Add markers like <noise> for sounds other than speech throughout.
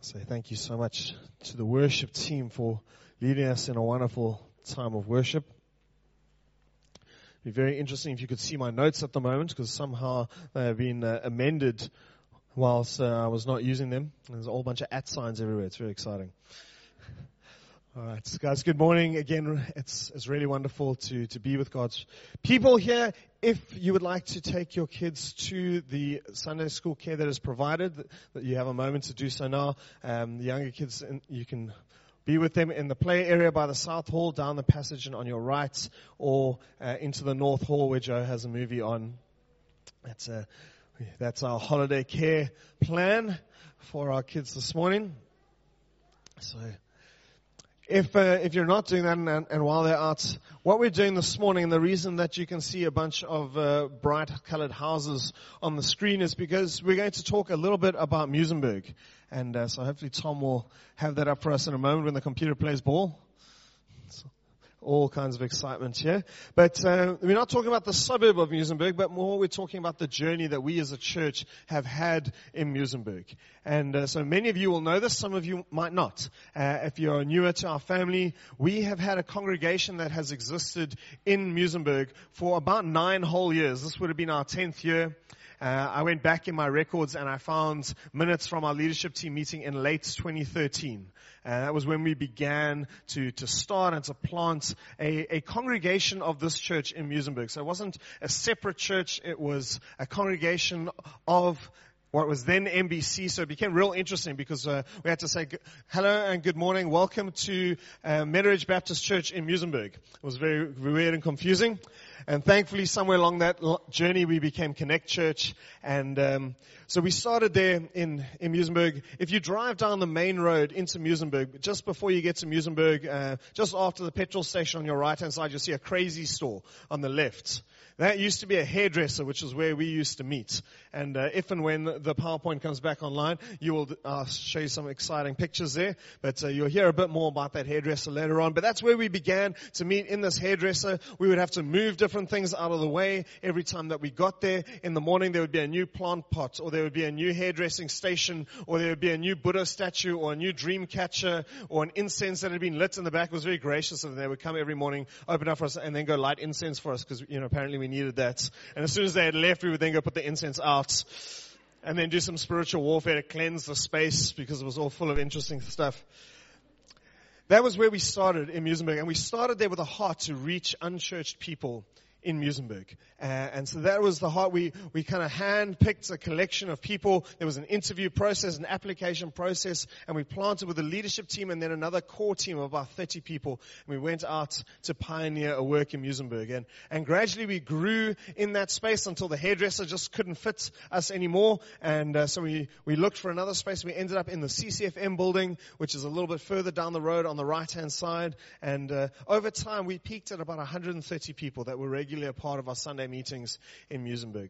Say thank you so much to the worship team for leading us in a wonderful time of worship. It'd be very interesting if you could see my notes at the moment because somehow they have been uh, amended whilst uh, I was not using them. There's a whole bunch of at signs everywhere. It's very exciting. All right, guys. Good morning again. It's it's really wonderful to to be with God's people here. If you would like to take your kids to the Sunday school care that is provided, that you have a moment to do so now. Um, the younger kids, you can be with them in the play area by the south hall, down the passage and on your right, or uh, into the north hall where Joe has a movie on. That's a that's our holiday care plan for our kids this morning. So if uh, if you're not doing that, and, and, while they're out, what we're doing this morning, and the reason that you can see a bunch of uh, bright-colored houses on the screen is because we're going to talk a little bit about Muizenberg, and uh, so hopefully Tom will have that up for us in a moment when the computer plays ball. All kinds of excitement here. But uh, we're not talking about the suburb of Muizenberg, but more we're talking about the journey that we as a church have had in Muizenberg. And uh, so many of you will know this, some of you might not. Uh, if you're newer to our family, we have had a congregation that has existed in Muizenberg for about nine whole years. This would have been our tenth year. Uh, I went back in my records and I found minutes from our leadership team meeting in late 2013. Uh, that was when we began to, to start and to plant a, a congregation of this church in Muizenberg. So it wasn't a separate church, it was a congregation of what was then MBC. So it became real interesting because uh, we had to say hello and good morning, welcome to uh, Meadowridge Baptist Church in Muizenberg. It was very weird and confusing. And thankfully, somewhere along that journey, we became Connect Church. And um, so we started there in, in Muizenberg. If you drive down the main road into Muizenberg, just before you get to Muizenberg, uh, just after the petrol station on your right hand side, you'll see a crazy store on the left. That used to be a hairdresser, which is where we used to meet. And uh, if and when the PowerPoint comes back online, you will uh, show you some exciting pictures there. But uh, you'll hear a bit more about that hairdresser later on. But that's where we began to meet in this hairdresser. We would have to move different things out of the way every time that we got there. In the morning, there would be a new plant pot, or there would be a new hairdressing station, or there would be a new Buddha statue, or a new dream catcher, or an incense that had been lit in the back. It was very gracious of them. They would come every morning, open up for us, and then go light incense for us because you know apparently we needed that. And as soon as they had left, we would then go put the incense out and then do some spiritual warfare to cleanse the space because it was all full of interesting stuff. That was where we started in Muizenberg, and we started there with a heart to reach unchurched people in Muizenberg. Uh, and so that was the heart. We, we kind of hand-picked a collection of people. There was an interview process, an application process, and we planted with a leadership team and then another core team of about 30 people. And we went out to pioneer a work in Muizenberg. And, and gradually we grew in that space until the hairdresser just couldn't fit us anymore. And uh, so we, we looked for another space. We ended up in the CCFM building, which is a little bit further down the road on the right-hand side. And uh, over time, we peaked at about 130 people that were regular regularly a part of our Sunday meetings in Muizenberg.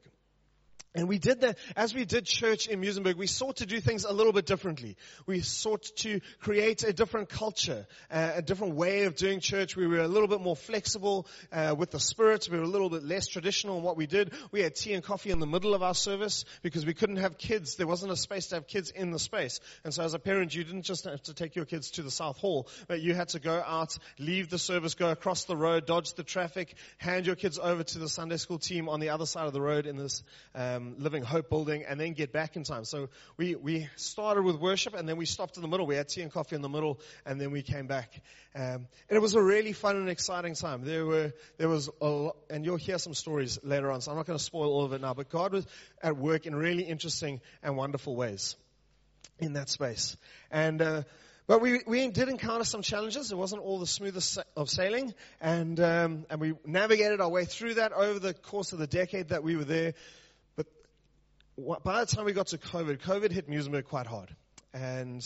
And we did that, as we did church in Muizenberg, we sought to do things a little bit differently. We sought to create a different culture, uh, a different way of doing church. We were a little bit more flexible uh, with the spirit. We were a little bit less traditional in what we did. We had tea and coffee in the middle of our service because we couldn't have kids. There wasn't a space to have kids in the space. And so as a parent, you didn't just have to take your kids to the South Hall, but you had to go out, leave the service, go across the road, dodge the traffic, hand your kids over to the Sunday school team on the other side of the road in this um, Living Hope building and then get back in time. So we, we started with worship and then we stopped in the middle. We had tea and coffee in the middle and then we came back. Um, and it was a really fun and exciting time. There were, there was a lot, and you'll hear some stories later on, so I'm not going to spoil all of it now, but God was at work in really interesting and wonderful ways in that space. And, uh, but we, we did encounter some challenges. It wasn't all the smoothest of sailing. And, um, and we navigated our way through that over the course of the decade that we were there by the time we got to COVID, COVID hit Muizenberg quite hard. And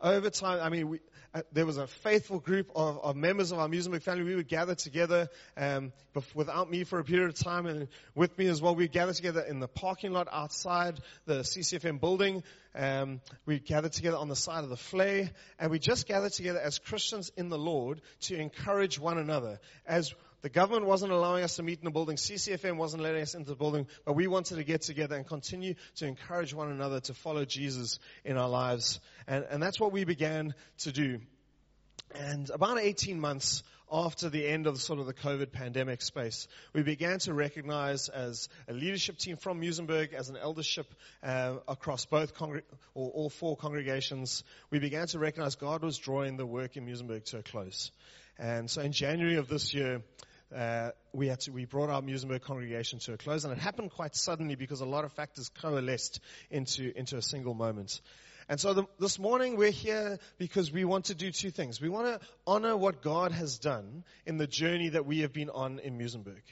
over time, I mean, we, uh, there was a faithful group of, of, members of our Muizenberg family. We would gather together um, without me for a period of time, and with me as well. We'd gather together in the parking lot outside the CCFM building. Um, we gathered together on the side of the vlei, and we just gathered together as Christians in the Lord to encourage one another as The government wasn't allowing us to meet in the building. CCFM wasn't letting us into the building, but we wanted to get together and continue to encourage one another to follow Jesus in our lives. And, and that's what we began to do. And about 18 months after the end of sort of the COVID pandemic space, we began to recognize as a leadership team from Muizenberg, as an eldership uh, across both or all four congregations, we began to recognize God was drawing the work in Muizenberg to a close. And so in January of this year, uh, we had to, we brought our Muizenberg congregation to a close, and it happened quite suddenly because a lot of factors coalesced into into a single moment. And so the, this morning we're here because we want to do two things. We want to honor what God has done in the journey that we have been on in Muizenberg.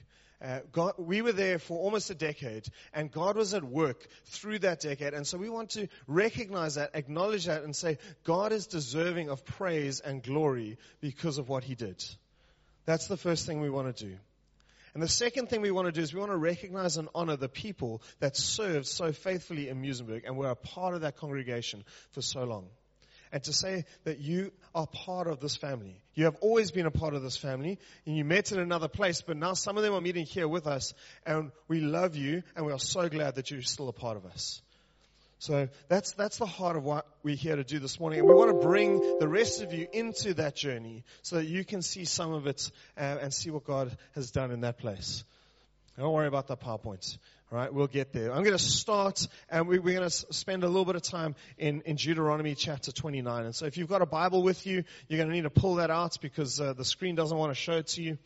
Uh, God, we were there for almost a decade, and God was at work through that decade. And so we want to recognize that, acknowledge that, and say God is deserving of praise and glory because of what He did. That's the first thing we want to do. And the second thing we want to do is we want to recognize and honor the people that served so faithfully in Muizenberg and were a part of that congregation for so long. And to say that you are part of this family. You have always been a part of this family and you met in another place, but now some of them are meeting here with us and we love you and we are so glad that you're still a part of us. So that's, that's the heart of what we're here to do this morning. And we want to bring the rest of you into that journey so that you can see some of it and, and see what God has done in that place. Don't worry about the PowerPoint. All right, we'll get there. I'm going to start, and we, are going to spend a little bit of time in, in Deuteronomy chapter 29. And so, if you've got a Bible with you, you're going to need to pull that out because uh, the screen doesn't want to show it to you.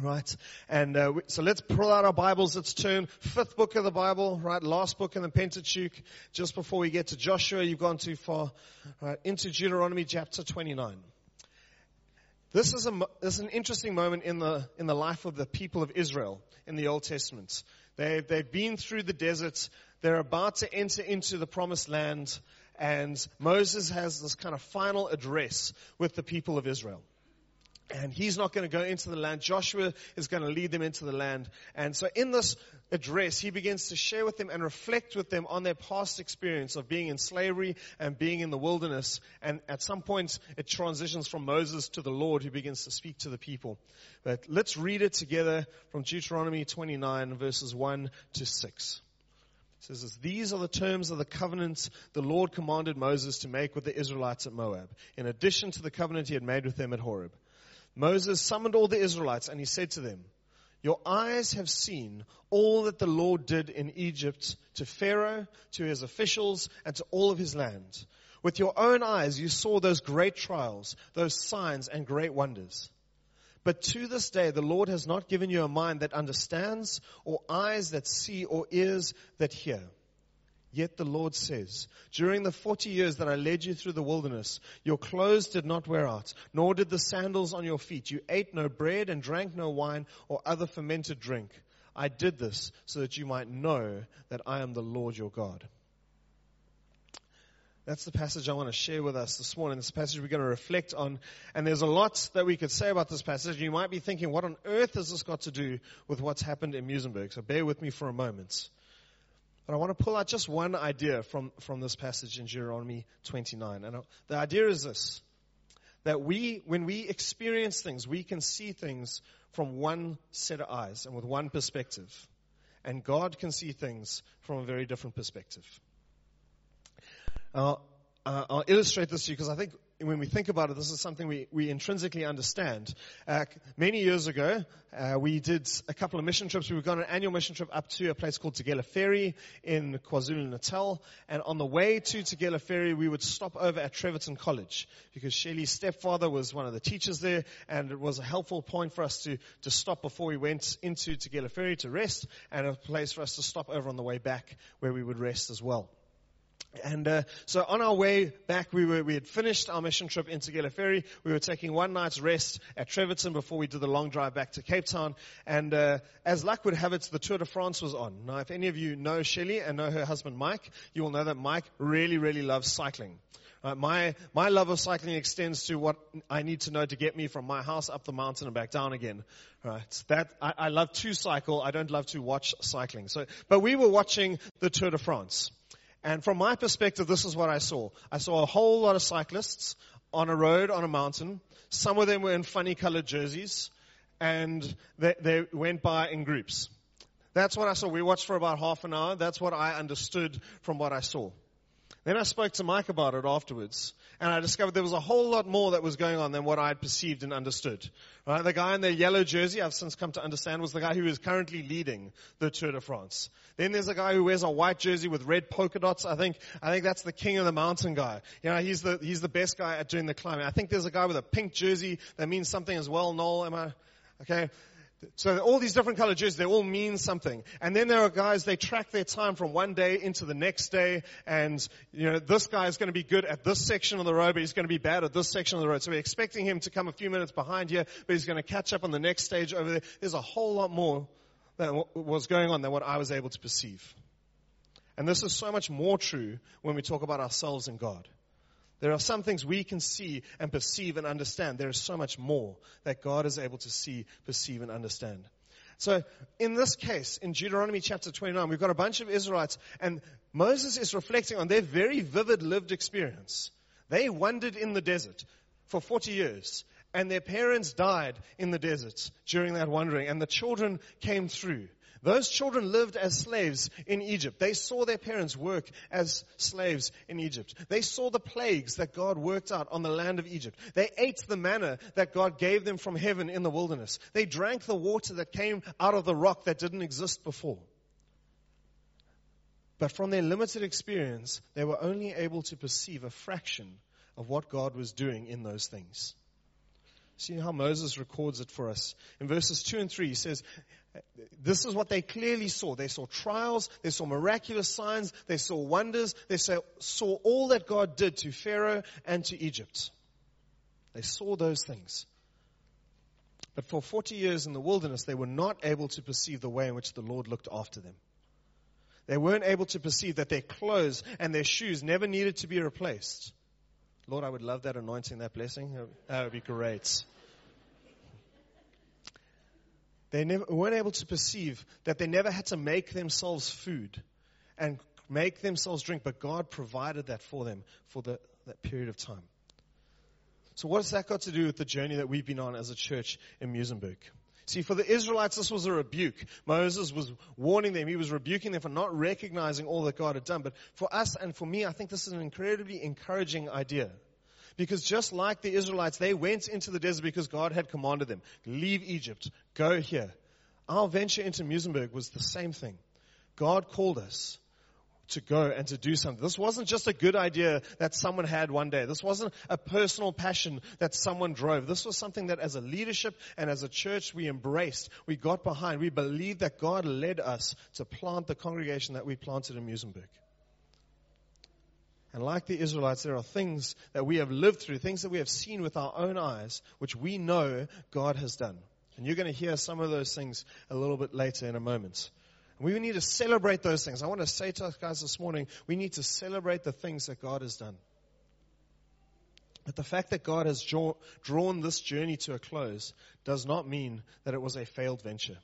Right, and uh, so let's pull out our Bibles. Let's turn fifth book of the Bible, right, last book in the Pentateuch. Just before we get to Joshua, you've gone too far. Right, into Deuteronomy chapter 29. This is a this is an interesting moment in the in the life of the people of Israel in the Old Testament. They they've been through the desert. They're about to enter into the promised land, and Moses has this kind of final address with the people of Israel. And he's not going to go into the land. Joshua is going to lead them into the land. And so in this address, he begins to share with them and reflect with them on their past experience of being in slavery and being in the wilderness. And at some point, it transitions from Moses to the Lord who begins to speak to the people. But let's read it together from Deuteronomy 29 verses 1 to 6. It says These are the terms of the covenant the Lord commanded Moses to make with the Israelites at Moab, in addition to the covenant he had made with them at Horeb. Moses summoned all the Israelites and he said to them, Your eyes have seen all that the Lord did in Egypt to Pharaoh, to his officials, and to all of his land. With your own eyes you saw those great trials, those signs and great wonders. But to this day the Lord has not given you a mind that understands, or eyes that see, or ears that hear. Yet the Lord says, during the 40 years that I led you through the wilderness, your clothes did not wear out, nor did the sandals on your feet. You ate no bread and drank no wine or other fermented drink. I did this so that you might know that I am the Lord your God. That's the passage I want to share with us this morning. This passage we're going to reflect on. And there's a lot that we could say about this passage. You might be thinking, what on earth has this got to do with what's happened in Muizenberg? So bear with me for a moment. But I want to pull out just one idea from, from this passage in Deuteronomy 29. And the idea is this that we, when we experience things, we can see things from one set of eyes and with one perspective. And God can see things from a very different perspective. Uh, I'll illustrate this to you because I think when we think about it, this is something we, we intrinsically understand. Uh, many years ago, uh, we did a couple of mission trips. We were on an annual mission trip up to a place called Tugela Ferry in KwaZulu-Natal. And on the way to Tugela Ferry, we would stop over at Treverton College because Shelley's stepfather was one of the teachers there and it was a helpful point for us to, to stop before we went into Tugela Ferry to rest and a place for us to stop over on the way back where we would rest as well. And uh, so on our way back, we were we had finished our mission trip into Tugela Ferry. We were taking one night's rest at Treverton before we did the long drive back to Cape Town. And uh, as luck would have it, the Tour de France was on. Now, if any of you know Shelley and know her husband Mike, you will know that Mike really, really loves cycling. Uh, my my love of cycling extends to what I need to know to get me from my house up the mountain and back down again. Right? That I, I love to cycle. I don't love to watch cycling. So, but we were watching the Tour de France. And from my perspective, this is what I saw. I saw a whole lot of cyclists on a road, on a mountain. Some of them were in funny colored jerseys. and they, they went by in groups. That's what I saw. We watched for about half an hour. That's what I understood from what I saw. Then I spoke to Mike about it afterwards, and I discovered there was a whole lot more that was going on than what I had perceived and understood. Right? The guy in the yellow jersey, I've since come to understand, was the guy who is currently leading the Tour de France. Then there's a guy who wears a white jersey with red polka dots. I think, I think that's the king of the mountain guy. You know, he's the, he's the best guy at doing the climbing. I think there's a guy with a pink jersey that means something as well. Noel, am I? Okay. So all these different colored jerseys, they all mean something. And then there are guys, they track their time from one day into the next day. And, you know, this guy is going to be good at this section of the road, but he's going to be bad at this section of the road. So we're expecting him to come a few minutes behind here, but he's going to catch up on the next stage over there. There's a whole lot more that was going on than what I was able to perceive. And this is so much more true when we talk about ourselves and God. There are some things we can see and perceive and understand. There is so much more that God is able to see, perceive, and understand. So in this case, in Deuteronomy chapter 29, we've got a bunch of Israelites and Moses is reflecting on their very vivid lived experience. They wandered in the desert for 40 years and their parents died in the desert during that wandering and the children came through. Those children lived as slaves in Egypt. They saw their parents work as slaves in Egypt. They saw the plagues that God worked out on the land of Egypt. They ate the manna that God gave them from heaven in the wilderness. They drank the water that came out of the rock that didn't exist before. But from their limited experience, they were only able to perceive a fraction of what God was doing in those things. See how Moses records it for us. In verses 2 and 3, he says, this is what they clearly saw. They saw trials, they saw miraculous signs, they saw wonders, they saw, all that God did to Pharaoh and to Egypt. They saw those things. But for 40 years in the wilderness, they were not able to perceive the way in which the Lord looked after them. They weren't able to perceive that their clothes and their shoes never needed to be replaced. Lord, I would love that anointing, that blessing. That would be great. They never, weren't able to perceive that they never had to make themselves food and make themselves drink, but God provided that for them for the, that period of time. So what has that got to do with the journey that we've been on as a church in Muizenberg? See, for the Israelites, this was a rebuke. Moses was warning them. He was rebuking them for not recognizing all that God had done. But for us and for me, I think this is an incredibly encouraging idea. Because just like the Israelites, they went into the desert because God had commanded them. Leave Egypt. Go here. Our venture into Muizenberg was the same thing. God called us to go and to do something. This wasn't just a good idea that someone had one day. This wasn't a personal passion that someone drove. This was something that as a leadership and as a church we embraced. We got behind. We believed that God led us to plant the congregation that we planted in Muizenberg. And like the Israelites, there are things that we have lived through, things that we have seen with our own eyes, which we know God has done. And you're going to hear some of those things a little bit later in a moment. We need to celebrate those things. I want to say to us guys this morning, we need to celebrate the things that God has done. But the fact that God has draw, drawn this journey to a close does not mean that it was a failed venture.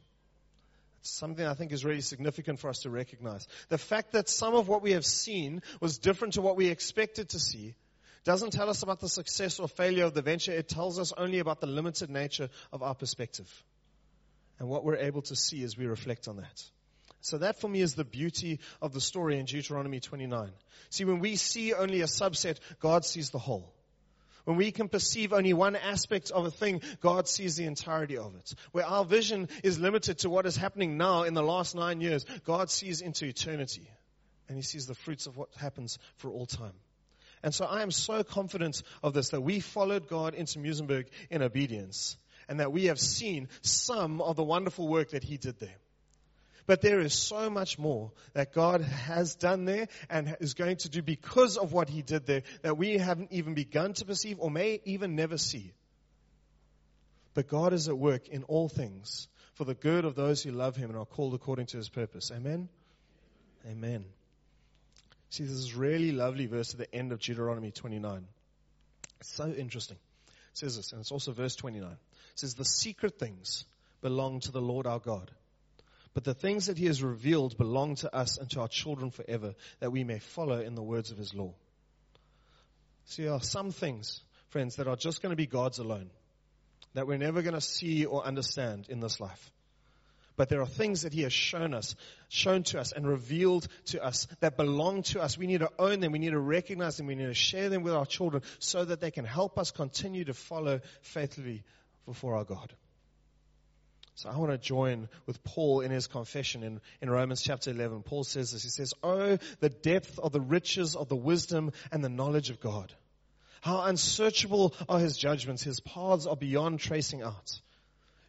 Something I think is really significant for us to recognize. The fact that some of what we have seen was different to what we expected to see doesn't tell us about the success or failure of the venture. It tells us only about the limited nature of our perspective and what we're able to see as we reflect on that. So that for me is the beauty of the story in Deuteronomy 29. See, when we see only a subset, God sees the whole. When we can perceive only one aspect of a thing, God sees the entirety of it. Where our vision is limited to what is happening now in the last nine years, God sees into eternity. And He sees the fruits of what happens for all time. And so I am so confident of this that we followed God into Muizenberg in obedience and that we have seen some of the wonderful work that He did there. But there is so much more that God has done there and is going to do because of what He did there that we haven't even begun to perceive or may even never see. But God is at work in all things for the good of those who love Him and are called according to His purpose. Amen? Amen. See, this is really lovely verse at the end of Deuteronomy 29. It's so interesting. It says this, and it's also verse 29. It says, The secret things belong to the Lord our God but the things that he has revealed belong to us and to our children forever, that we may follow in the words of his law. See, there are some things, friends, that are just going to be God's alone. that we're never going to see or understand in this life. But there are things that He has shown us, shown to us, and revealed to us that belong to us. We need to own them. We need to recognize them. We need to share them with our children so that they can help us continue to follow faithfully before our God. So I want to join with Paul in his confession in, in Romans chapter 11. Paul says this. He says, Oh, the depth of the riches of the wisdom and the knowledge of God. How unsearchable are his judgments. His paths are beyond tracing out.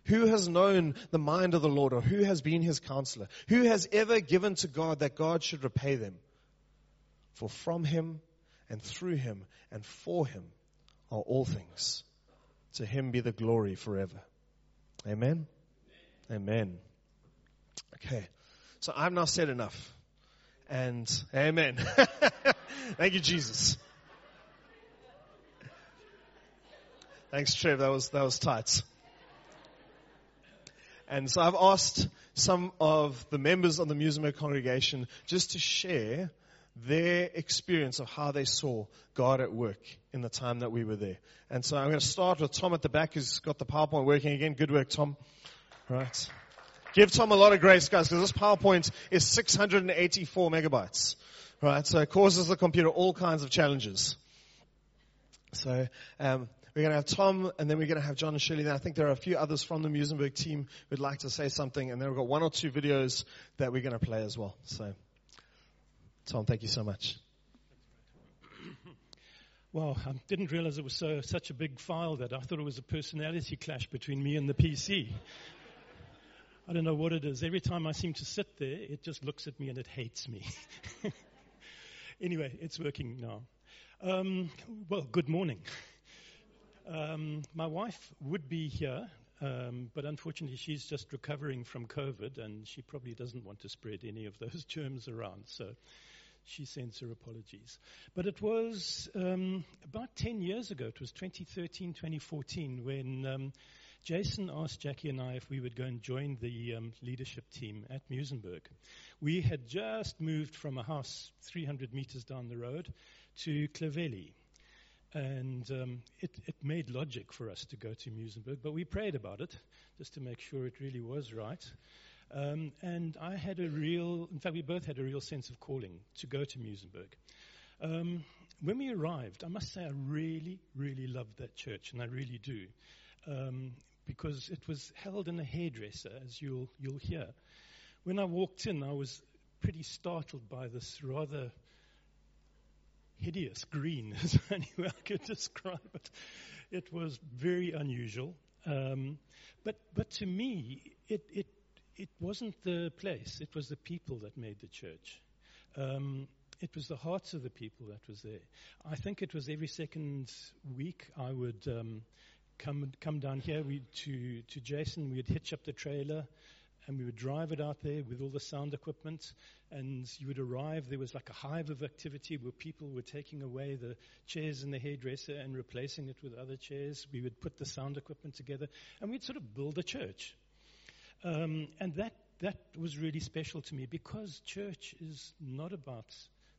Who has known the mind of the Lord or who has been his counselor? Who has ever given to God that God should repay them? For from him and through him and for him are all things. To him be the glory forever. Amen. Amen. Okay. So I've now said enough. And amen. <laughs> Thank you, Jesus. Thanks, Trev. That was, that was tight. And so I've asked some of the members of the Muizenberg congregation just to share their experience of how they saw God at work in the time that we were there. And so I'm going to start with Tom at the back who's got the PowerPoint working again. Good work, Tom. Right. Give Tom a lot of grace, guys, because this PowerPoint is 684 megabytes. Right. So it causes the computer all kinds of challenges. So, um, we're going to have Tom, and then we're going to have John and Shirley. Then I think there are a few others from the Muizenberg team who'd like to say something, and then we've got one or two videos that we're going to play as well. So, Tom, thank you so much. <coughs> Well, I didn't realize it was so, such a big file that I thought it was a personality clash between me and the PC. I don't know what it is. Every time I seem to sit there, it just looks at me and it hates me. <laughs> anyway, it's working now. Um, well, good morning. Um, my wife would be here, um, but unfortunately, she's just recovering from COVID, and she probably doesn't want to spread any of those <laughs> germs around. So she sends her apologies. But it was um, about 10 years ago, it was 2013, 2014, when um, Jason asked Jackie and I if we would go and join the um, leadership team at Muizenberg. We had just moved from a house 300 meters down the road to Clovelly. And um, it, it, made logic for us to go to Muizenberg, but we prayed about it just to make sure it really was right. Um, and I had a real, in fact, we both had a real sense of calling to go to Muizenberg. Um, when we arrived, I must say I really, really loved that church, and I really do, um, because it was held in a hairdresser, as you'll, you'll hear. When I walked in, I was pretty startled by this rather hideous green is the way I could describe it. It was very unusual. Um, but, but to me, it, it, it wasn't the place, it was the people that made the church. Um, it was the hearts of the people that was there. I think it was every second week I would um, come come down here we, to to Jason. We'd hitch up the trailer, and we would drive it out there with all the sound equipment. And you would arrive, there was like a hive of activity where people were taking away the chairs in the hairdresser and replacing it with other chairs. We would put the sound equipment together, and we'd sort of build a church. Um, and that, that was really special to me because church is not about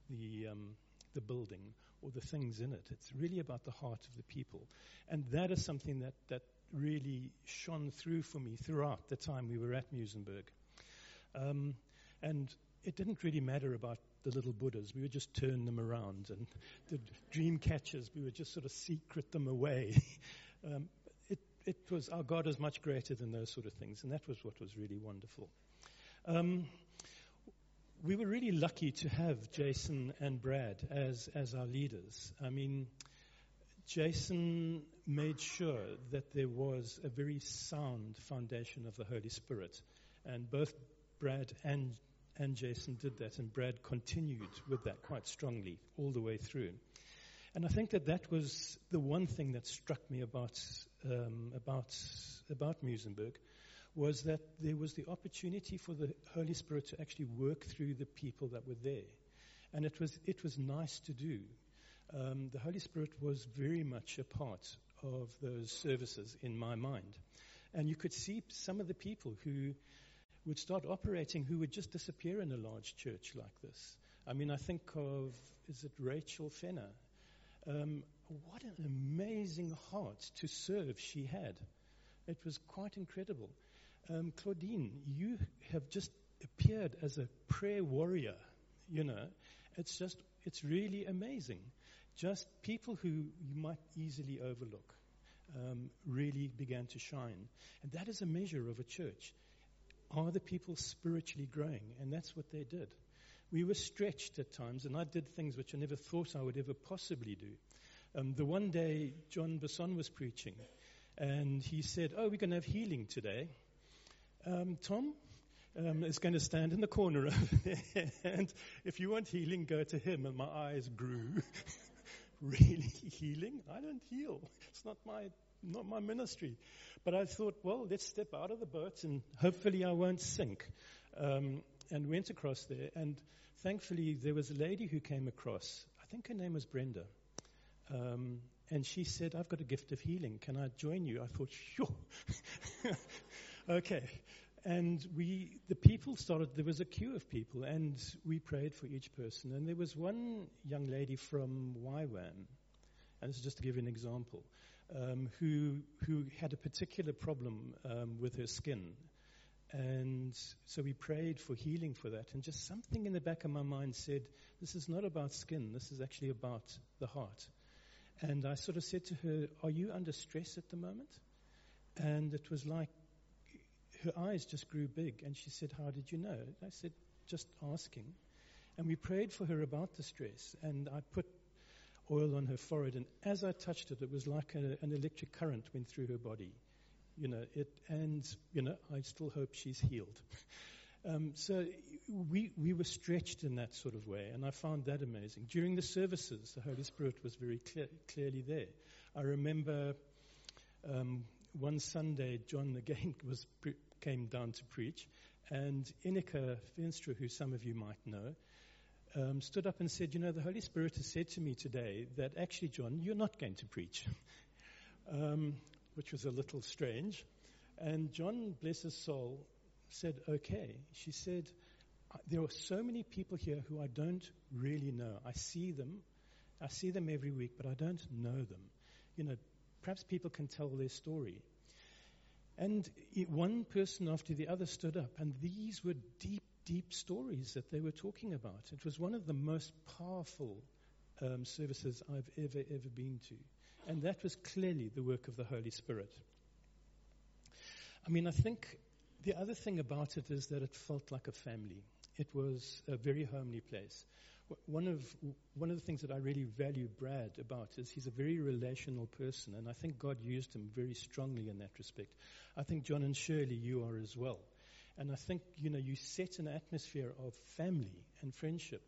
the, um, the building or the things in it. It's really about the heart of the people. And that is something that, that really shone through for me throughout the time we were at Muizenberg. Um, and it didn't really matter about the little Buddhas. We would just turn them around. And the dream catchers, we would just sort of secret them away. <laughs> um, it, it, was, our God is much greater than those sort of things. And that was what was really wonderful. Um, we were really lucky to have Jason and Brad as, as our leaders. I mean, Jason made sure that there was a very sound foundation of the Holy Spirit. And both Brad and, and Jason did that, and Brad continued with that quite strongly all the way through. And I think that that was the one thing that struck me about, um, about, about Muizenberg was that there was the opportunity for the Holy Spirit to actually work through the people that were there. And it was, it was nice to do um, the Holy Spirit was very much a part of those services in my mind. And you could see some of the people who would start operating who would just disappear in a large church like this. I mean, I think of, is it Rachel Fenner? Um, what an amazing heart to serve she had. It was quite incredible. Um, Claudine, you have just appeared as a prayer warrior. You know, it's just, it's really amazing. Just people who you might easily overlook um, really began to shine. And that is a measure of a church. Are the people spiritually growing? And that's what they did. We were stretched at times, and I did things which I never thought I would ever possibly do. Um, the one day John Basson was preaching, and he said, Oh, we're going to have healing today. Um, Tom um, is going to stand in the corner over there, <laughs> and if you want healing, go to him. And my eyes grew. <laughs> really healing? I don't heal. It's not my not my ministry. But I thought, well, let's step out of the boat and hopefully I won't sink. Um, and went across there, and thankfully there was a lady who came across. I think her name was Brenda. Um, and she said, I've got a gift of healing. Can I join you? I thought, sure. <laughs> okay. And we, the people started, there was a queue of people, and we prayed for each person. And there was one young lady from YWAM, and this is just to give you an example, um, who, who had a particular problem um, with her skin. And so we prayed for healing for that. And just something in the back of my mind said, this is not about skin, this is actually about the heart. And I sort of said to her, Are you under stress at the moment? And it was like her eyes just grew big. And she said, How did you know? I said, Just asking. And we prayed for her about the stress. And I put oil on her forehead. And as I touched it, it was like a, an electric current went through her body. You know, it, and, you know, I still hope she's healed. <laughs> Um, so we, we were stretched in that sort of way, and I found that amazing. During the services, the Holy Spirit was very clear, clearly there. I remember um, one Sunday, John again <laughs> was came down to preach, and Inika Finstra, who some of you might know, um, stood up and said, You know, the Holy Spirit has said to me today that actually, John, you're not going to preach, <laughs> um, which was a little strange. And John, bless his soul, said, Okay. She said, There are so many people here who I don't really know. I see them, I see them every week, but I don't know them. You know, perhaps people can tell their story. And one person after the other stood up, and these were deep, deep stories that they were talking about. It was one of the most powerful um, services I've ever, ever been to. And that was clearly the work of the Holy Spirit. I mean, I think the other thing about it is that it felt like a family. It was a very homely place. One of, one of the things that I really value Brad about is he's a very relational person, and I think God used him very strongly in that respect. I think John and Shirley, you are as well. And I think, you know, you set an atmosphere of family and friendship.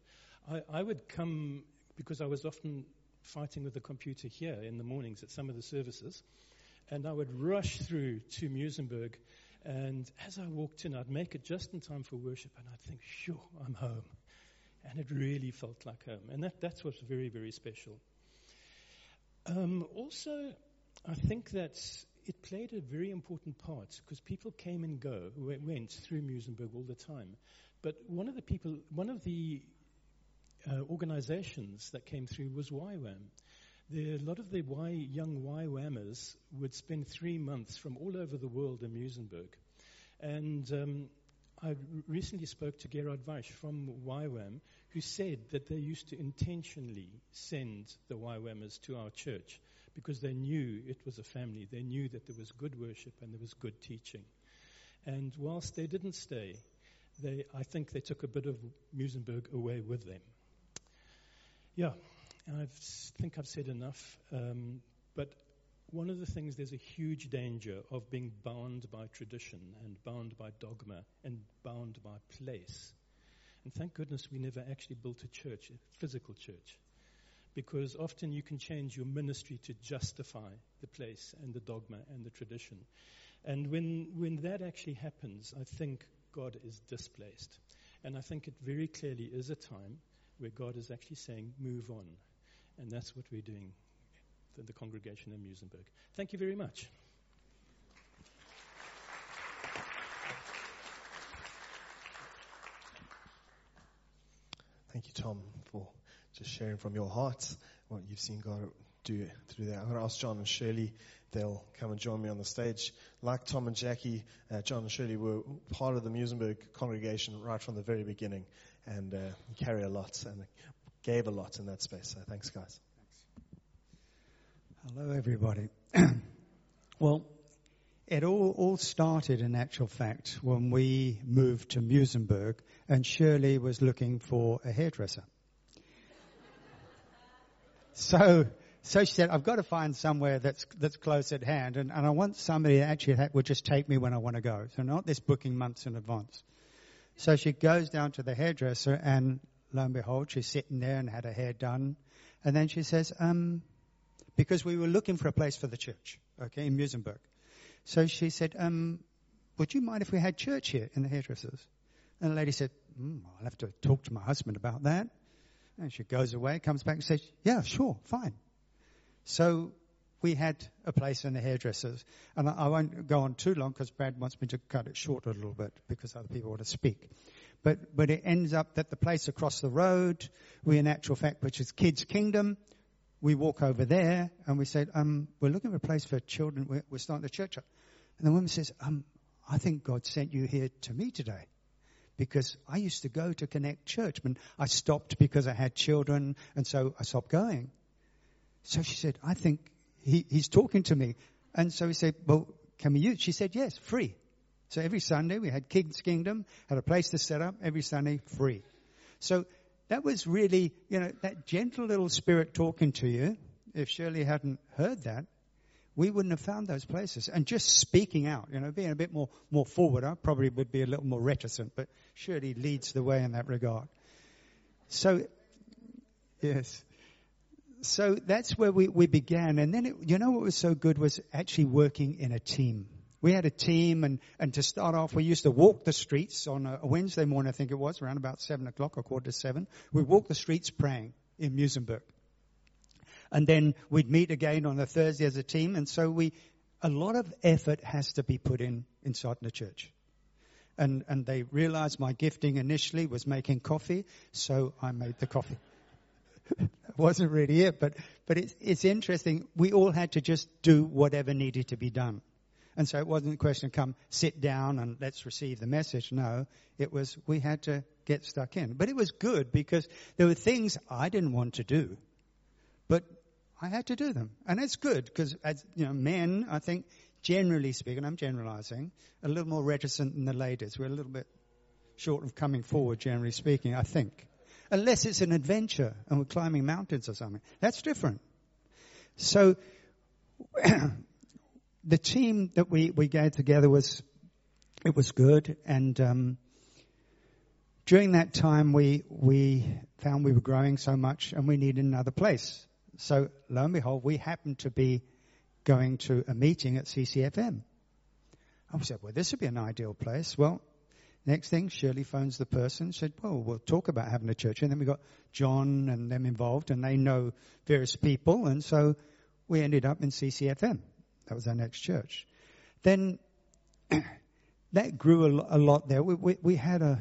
I, I would come, because I was often fighting with the computer here in the mornings at some of the services, and I would rush through to Muizenberg and as I walked in, I'd make it just in time for worship, and I'd think, sure, I'm home. And it really felt like home. And that, that's what's very, very special. Um, also, I think that it played a very important part because people came and go, went through Muizenberg all the time. But one of the people, one of the uh, organizations that came through was YWAM. The, a lot of the y, young YWAMers would spend three months from all over the world in Muizenberg. And um, I recently spoke to Gerard Weiss from YWAM, who said that they used to intentionally send the YWAMers to our church because they knew it was a family. They knew that there was good worship and there was good teaching. And whilst they didn't stay, they, I think they took a bit of Muizenberg away with them. Yeah, I think I've said enough. Um, but one of the things, there's a huge danger of being bound by tradition and bound by dogma and bound by place. And thank goodness we never actually built a church, a physical church. Because often you can change your ministry to justify the place and the dogma and the tradition. And when, when that actually happens, I think God is displaced. And I think it very clearly is a time where God is actually saying, move on. And that's what we're doing in the congregation in Muizenberg. Thank you very much. Thank you, Tom, for just sharing from your heart what you've seen God do do that. I'm going to ask John and Shirley. They'll come and join me on the stage. Like Tom and Jackie, uh, John and Shirley were part of the Muizenberg congregation right from the very beginning, and uh, carry a lot and gave a lot in that space. So thanks, guys. Hello, everybody. <clears throat> well, it all, all started, in actual fact, when we moved to Muizenberg, and Shirley was looking for a hairdresser. <laughs> so, so she said, I've got to find somewhere that's, that's close at hand, and, and I want somebody that actually would just take me when I want to go. So not this booking months in advance. So she goes down to the hairdresser, and lo and behold, she's sitting there and had her hair done. And then she says, um, because we were looking for a place for the church, okay, in Muizenberg. So she said, um, would you mind if we had church here in the hairdressers? And the lady said, mm, I'll have to talk to my husband about that. And she goes away, comes back and says, yeah, sure, fine. So we had a place in the hairdressers. And I, I won't go on too long because Brad wants me to cut it short a little bit because other people want to speak. But, but it ends up that the place across the road, we in actual fact, which is Kids Kingdom, we walk over there and we said, um, we're looking for a place for children. We're, we're starting a church up. And the woman says, um, I think God sent you here to me today because I used to go to Connect Church, but I stopped because I had children, and so I stopped going. So she said, I think he, he's talking to me. And so we said, well, can we use? She said, yes, free. So every Sunday we had Kids Kingdom, had a place to set up, every Sunday free. So that was really, you know, that gentle little spirit talking to you. If Shirley hadn't heard that, we wouldn't have found those places. And just speaking out, you know, being a bit more, more forward, I probably would be a little more reticent, but Shirley leads the way in that regard. So, yes. So that's where we, we began. And then, it, you know what was so good was actually working in a team we had a team, and, and to start off, we used to walk the streets on a, a Wednesday morning, I think it was, around about 7 o'clock or quarter to 7. We'd walk the streets praying in Muizenberg. And then we'd meet again on a Thursday as a team, and so we, a lot of effort has to be put in inside the church. And, and they realized my gifting initially was making coffee, so I made the coffee. that <laughs> wasn't really it, but, but it's, it's interesting. We all had to just do whatever needed to be done. And so it wasn't a question of come sit down and let's receive the message. No, it was we had to get stuck in. But it was good because there were things I didn't want to do, but I had to do them. And it's good because as, you know, men, I think generally speaking, I'm generalizing, a little more reticent than the ladies. We're a little bit short of coming forward, generally speaking, I think. Unless it's an adventure and we're climbing mountains or something. That's different. So, <clears throat> the team that we, we gathered together was, it was good. And, um, during that time we, we found we were growing so much and we needed another place. So lo and behold, we happened to be going to a meeting at CCFM. I said, well, this would be an ideal place. Well, next thing, Shirley phones the person, said, well, we'll talk about having a church. And then we got John and them involved and they know various people. And so we ended up in CCFM. That was our next church. Then <clears throat> that grew a, lot there. We, we, we, had a,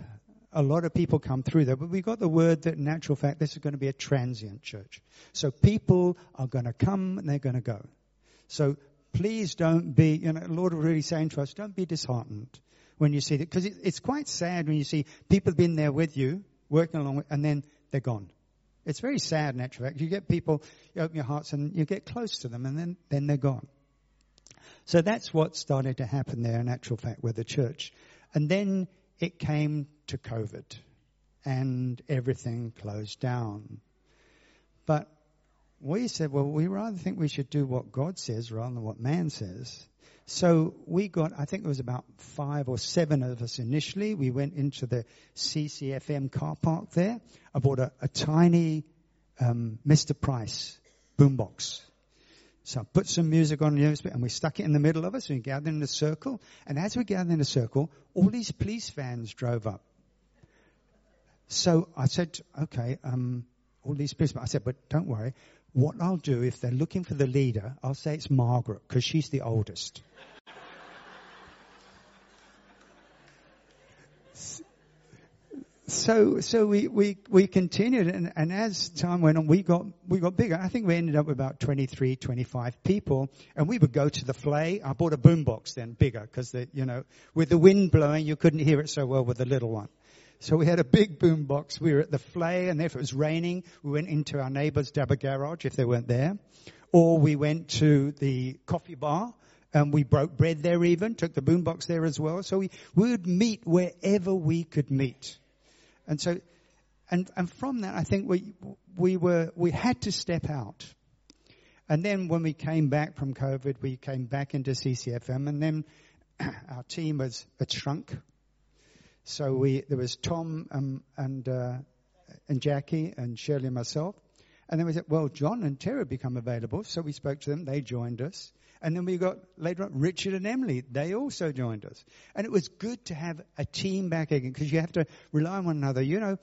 a lot of people come through there, but we got the word that in actual fact this is going to be a transient church. So people are going to come and they're going to go. So please don't be, you know, Lord was really saying to us, don't be disheartened when you see that, because it, it's quite sad when you see people have been there with you, working along with, and then they're gone. It's very sad in actual fact. You get people, you open your hearts and you get close to them and then, then they're gone. So that's what started to happen there in actual fact with the church. And then it came to COVID and everything closed down. But we said, well, we rather think we should do what God says rather than what man says. So we got, I think it was about five or seven of us initially. We went into the CCFM car park there. I bought a, a tiny um, Mr. Price boombox. So I put some music on and we stuck it in the middle of us and we gathered in a circle. And as we gathered in a circle, all these police vans drove up. So I said, okay, um, all these police, I said, but don't worry. What I'll do if they're looking for the leader, I'll say it's Margaret because she's the oldest. So so we, we, we continued and, and as time went on we got we got bigger. I think we ended up with about 23, 25 people and we would go to the vlei. I bought a boombox then, bigger, because you know, with the wind blowing you couldn't hear it so well with the little one. So we had a big boombox. We were at the vlei and if it was raining, we went into our neighbor's dabba garage if they weren't there. Or we went to the coffee bar and we broke bread there even, took the boombox there as well. So we, we would meet wherever we could meet. And so, and, and from that, I think we, we were, we had to step out. And then when we came back from COVID, we came back into CCFM and then <clears throat> our team was, it shrunk. So we, there was Tom um, and, uh, and Jackie and Shirley and myself. And then we said, well, John and Tara become available. So we spoke to them. They joined us. And then we got later on Richard and Emily. They also joined us. And it was good to have a team back again because you have to rely on one another. You know,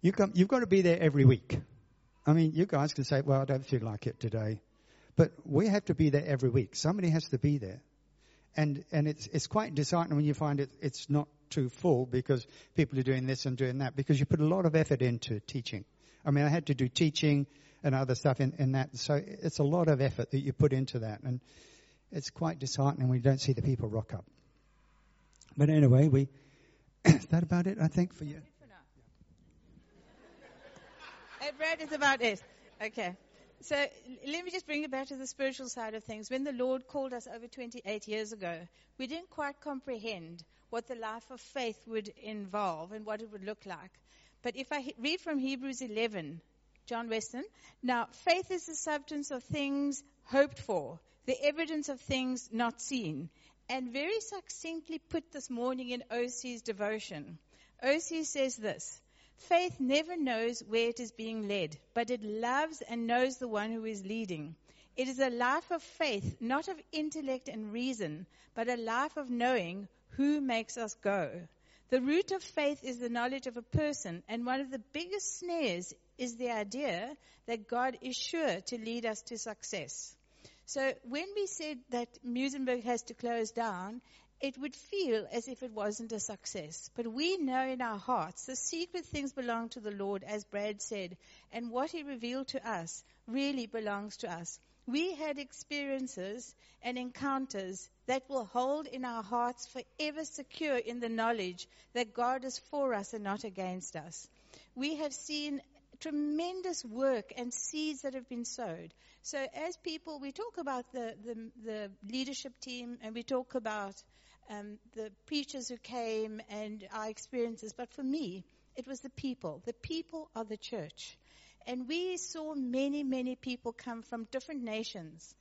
you come, you've got to be there every week. I mean, you guys can say, well, I don't feel like it today. But we have to be there every week. Somebody has to be there. And, and it's, it's quite disheartening when you find it, it's not too full because people are doing this and doing that because you put a lot of effort into teaching. I mean, I had to do teaching and other stuff in, in that. So it's a lot of effort that you put into that. And it's quite disheartening when you don't see the people rock up. But anyway, we <coughs> is that about it? I think for you. Brad, it's about it. Okay. So let me just bring it back to the spiritual side of things. When the Lord called us over 28 years ago, we didn't quite comprehend what the life of faith would involve and what it would look like. But if I read from Hebrews 11, John Weston, now faith is the substance of things hoped for, the evidence of things not seen. And very succinctly put this morning in OC's devotion. OC says this Faith never knows where it is being led, but it loves and knows the one who is leading. It is a life of faith, not of intellect and reason, but a life of knowing who makes us go. The root of faith is the knowledge of a person, and one of the biggest snares is the idea that God is sure to lead us to success. So when we said that Muizenberg has to close down, it would feel as if it wasn't a success. But we know in our hearts the secret things belong to the Lord, as Brad said, and what He revealed to us really belongs to us. We had experiences and encounters that will hold in our hearts forever secure in the knowledge that God is for us and not against us. We have seen tremendous work and seeds that have been sowed. So as people, we talk about the, the, the leadership team and we talk about um, the preachers who came and our experiences. But for me, it was the people. The people are the church. And we saw many, many people come from different nations.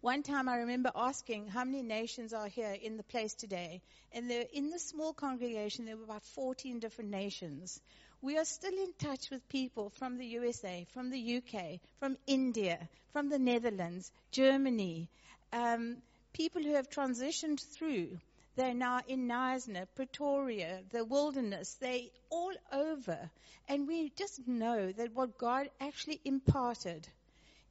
One time I remember asking how many nations are here in the place today. And in the small congregation, there were about 14 different nations. We are still in touch with people from the USA, from the UK, from India, from the Netherlands, Germany, um, people who have transitioned through. They're now in Knysna, Pretoria, the wilderness. They all over. And we just know that what God actually imparted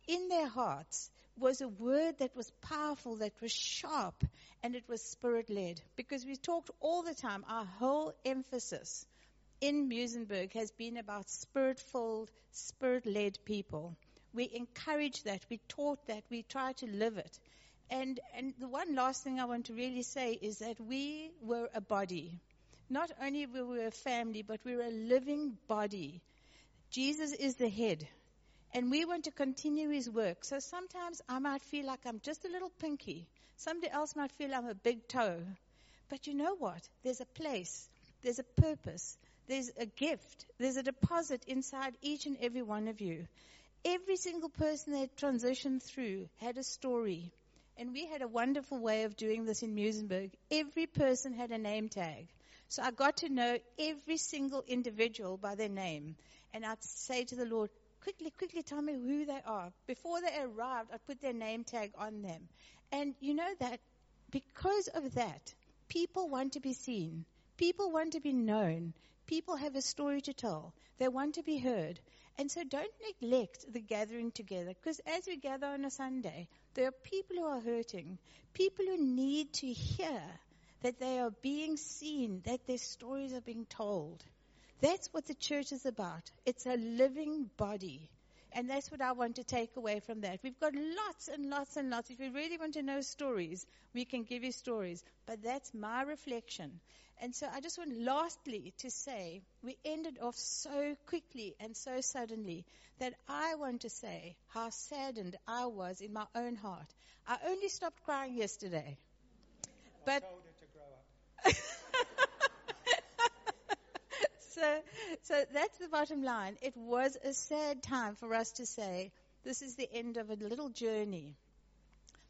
in their hearts was a word that was powerful, that was sharp, and it was spirit led. Because we talked all the time, our whole emphasis in Muizenberg has been about spirit filled, spirit led people. We encourage that, we taught that, we try to live it. And, and the one last thing I want to really say is that we were a body. Not only were we a family, but we were a living body. Jesus is the head. And we want to continue his work. So sometimes I might feel like I'm just a little pinky. Somebody else might feel I'm a big toe. But you know what? There's a place. There's a purpose. There's a gift. There's a deposit inside each and every one of you. Every single person that transitioned through had a story. And we had a wonderful way of doing this in Muizenberg. Every person had a name tag. So I got to know every single individual by their name. And I'd say to the Lord, quickly, quickly tell me who they are. Before they arrived, I'd put their name tag on them. And you know that because of that, people want to be seen. People want to be known. People have a story to tell. They want to be heard. And so don't neglect the gathering together because as we gather on a Sunday, there are people who are hurting, people who need to hear that they are being seen, that their stories are being told. That's what the church is about. It's a living body. And that's what I want to take away from that. We've got lots and lots and lots. If you really want to know stories, we can give you stories. But that's my reflection. And so I just want lastly to say we ended off so quickly and so suddenly that I want to say how saddened I was in my own heart. I only stopped crying yesterday. But <laughs> so, so that's the bottom line. It was a sad time for us to say, this is the end of a little journey.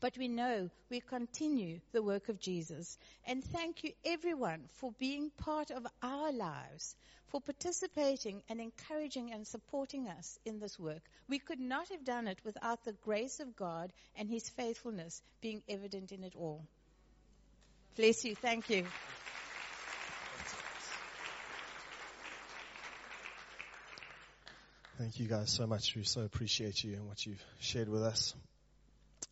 But we know we continue the work of Jesus. And thank you everyone for being part of our lives, for participating and encouraging and supporting us in this work. We could not have done it without the grace of God and His faithfulness being evident in it all. Bless you. Thank you. Thank you guys so much. We so appreciate you and what you've shared with us.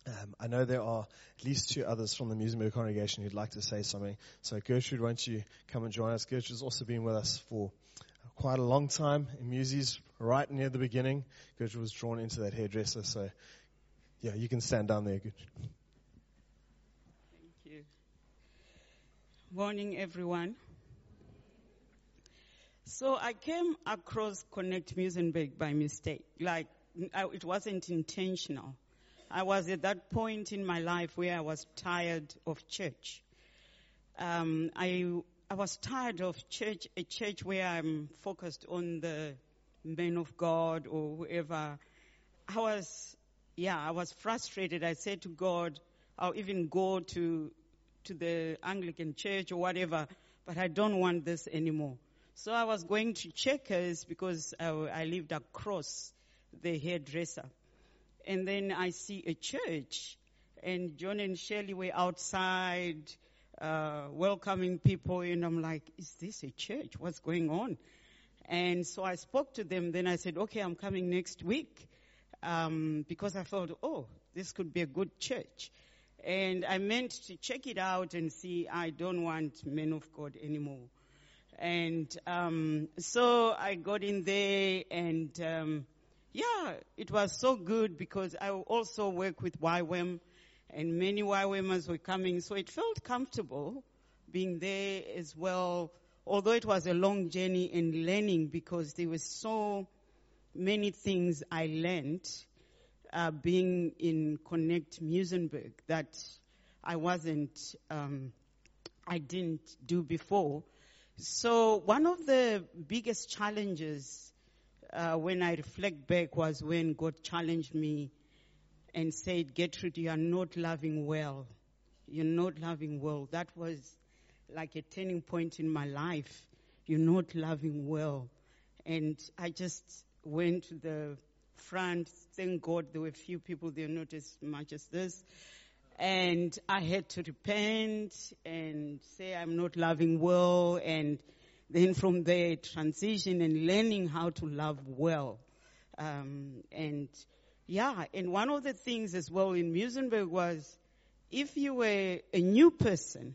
Um, I know there are at least two others from the Muizenberg congregation who'd like to say something. So Gertrude, won't you come and join us? Gertrude's also been with us for quite a long time in Muzies, right near the beginning. Gertrude was drawn into that hairdresser. So yeah, you can stand down there, Gertrude. Thank you. Morning, everyone. So I came across Connect Muizenberg by mistake. Like, I, it wasn't intentional. I was at that point in my life where I was tired of church. Um, I, I was tired of church, a church where I'm focused on the men of God or whoever. I was, yeah, I was frustrated. I said to God, I'll even go to, to the Anglican church or whatever, but I don't want this anymore. So I was going to Checkers because I, I lived across the hairdresser. And then I see a church and John and Shelley were outside, uh, welcoming people and I'm like, is this a church? What's going on? And so I spoke to them. Then I said, okay, I'm coming next week. Um, because I thought, oh, this could be a good church. And I meant to check it out and see I don't want men of God anymore. And um, so I got in there, and um, yeah, it was so good because I also work with YWAM, and many YWAMers were coming, so it felt comfortable being there as well. Although it was a long journey in learning because there were so many things I learned uh, being in Connect Muizenberg that I wasn't, um, I didn't do before. So one of the biggest challenges uh, when I reflect back was when God challenged me and said, Gertrude, you are not loving well. You're not loving well. That was like a turning point in my life. You're not loving well. And I just went to the front. Thank God there were few people there, not as much as this. And I had to repent and say I'm not loving well and then from there transition and learning how to love well. Um, and yeah, and one of the things as well in Muizenberg was if you were a new person,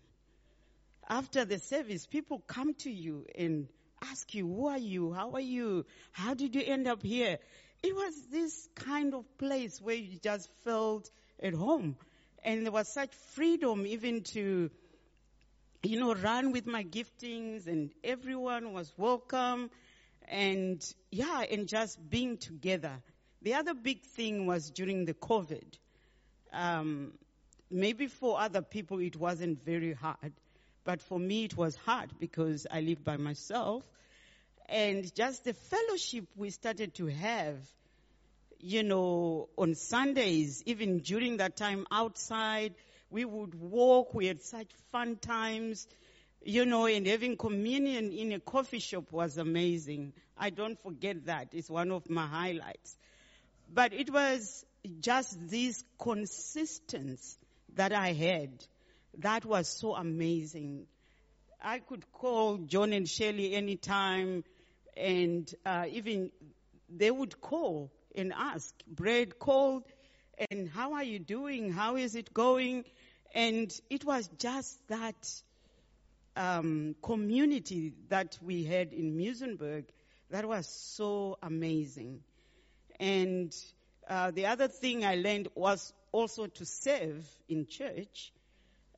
after the service, people come to you and ask you, who are you? How are you? How did you end up here? It was this kind of place where you just felt at home. And there was such freedom even to, you know, run with my giftings and everyone was welcome. And yeah, and just being together. The other big thing was during the COVID. Um, maybe for other people it wasn't very hard, but for me it was hard because I live by myself. And just the fellowship we started to have you know, on Sundays, even during that time outside, we would walk. We had such fun times, you know, and having communion in a coffee shop was amazing. I don't forget that. It's one of my highlights. But it was just this consistency that I had that was so amazing. I could call John and Shelley anytime and uh, even they would call and ask, bread cold, and how are you doing? How is it going? And it was just that um, community that we had in Muizenberg that was so amazing. And uh, the other thing I learned was also to serve in church.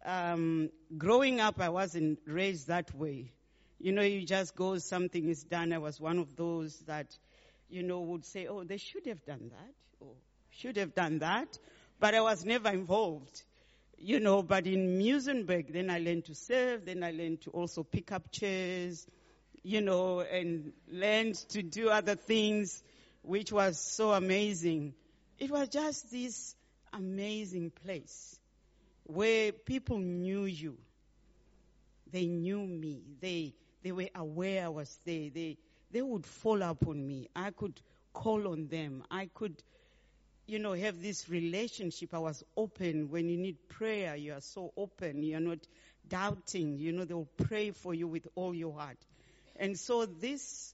Um, growing up, I wasn't raised that way. You know, you just go, something is done. I was one of those that, you know, would say, oh, they should have done that, or should have done that. But I was never involved you know, but in Muizenberg, then I learned to serve, then I learned to also pick up chairs, you know, and learned to do other things, which was so amazing. It was just this amazing place where people knew you. They knew me. They, they were aware I was there. They, they would fall upon me. I could call on them. I could, you know, have this relationship. I was open. When you need prayer, you are so open. You're not doubting. You know, they'll pray for you with all your heart. And so this,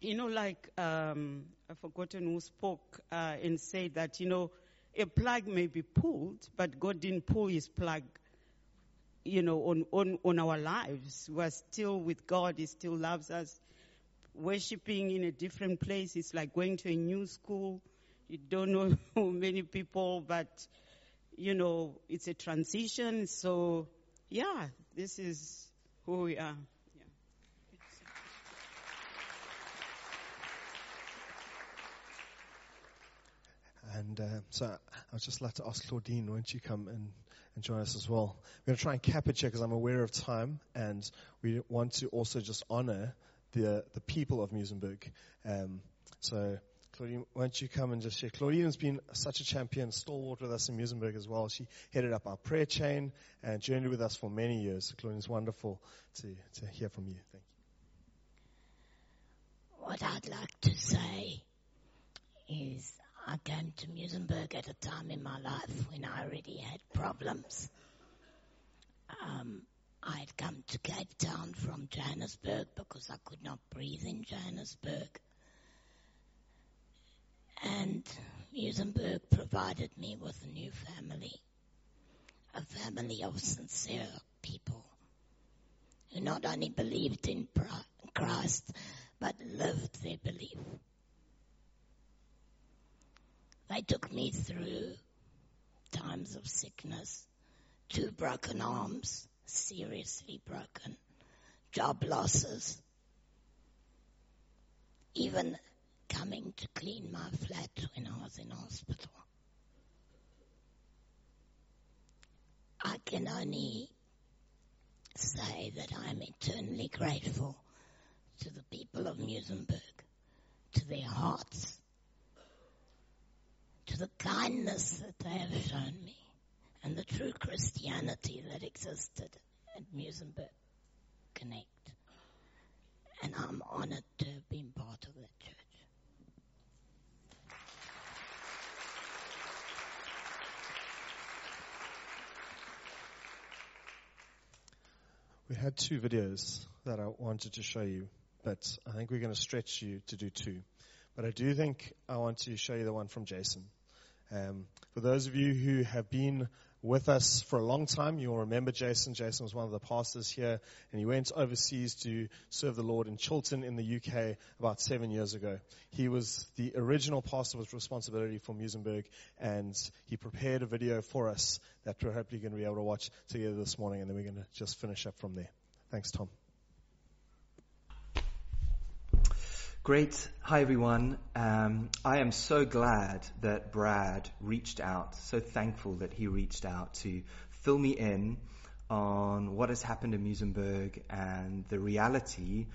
you know, like, um, I've forgotten who spoke uh, and said that, you know, a plug may be pulled, but God didn't pull his plug, you know, on, on, on our lives. We're still with God. He still loves us. Worshipping in a different place is like going to a new school you don't know <laughs> many people, but you know, it's a transition. So, yeah, this is who we are. And uh, so I'd just like to ask Claudine, won't you come and, and join us as well? We're going to try and cap it here because I'm aware of time, and we want to also just honor the the people of Muizenberg. Um, so Claudine, won't you come and just share? Claudine has been such a champion, stalwart with us in Muizenberg as well. She headed up our prayer chain and journeyed with us for many years. So Claudine, it's wonderful to, to hear from you. Thank you. What I'd like to say is I came to Muizenberg at a time in my life when I already had problems. Um, I had come to Cape Town from Johannesburg because I could not breathe in Johannesburg. And Muizenberg provided me with a new family, a family of sincere people who not only believed in Christ, but lived their belief. They took me through times of sickness, two broken arms, seriously broken, job losses, even coming to clean my flat when I was in hospital. I can only say that I am eternally grateful to the people of Muizenberg, to their hearts, to the kindness that they have shown me, and the true Christianity that existed at Muizenberg Connect. And I'm honored to have been part of that church. We had two videos that I wanted to show you, but I think we're going to stretch you to do two. But I do think I want to show you the one from Jason. Um, for those of you who have been with us for a long time. You'll remember Jason. Jason was one of the pastors here, and he went overseas to serve the Lord in Chilton in the UK about seven years ago. He was the original pastor with responsibility for Muizenberg, and he prepared a video for us that we're hopefully going to be able to watch together this morning, and then we're going to just finish up from there. Thanks, Tom. Great. Hi, everyone. Um, I am so glad that Brad reached out, so thankful that he reached out to fill me in on what has happened in Muizenberg and the reality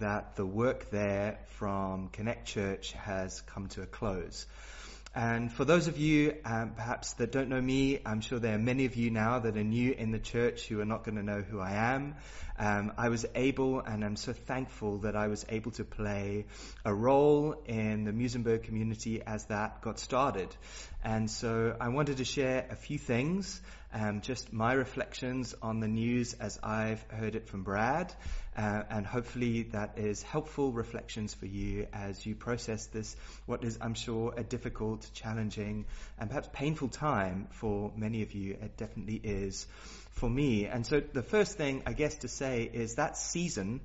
that the work there from Connect Church has come to a close. And for those of you, um, perhaps that don't know me, I'm sure there are many of you now that are new in the church who are not going to know who I am. Um, I was able, and I'm so thankful that I was able to play a role in the Muizenberg community as that got started. And so I wanted to share a few things, um, just my reflections on the news as I've heard it from Brad, uh, and hopefully that is helpful reflections for you as you process this, what is, I'm sure, a difficult, challenging, and perhaps painful time for many of you. It definitely is for me. And so the first thing, I guess, to say is that season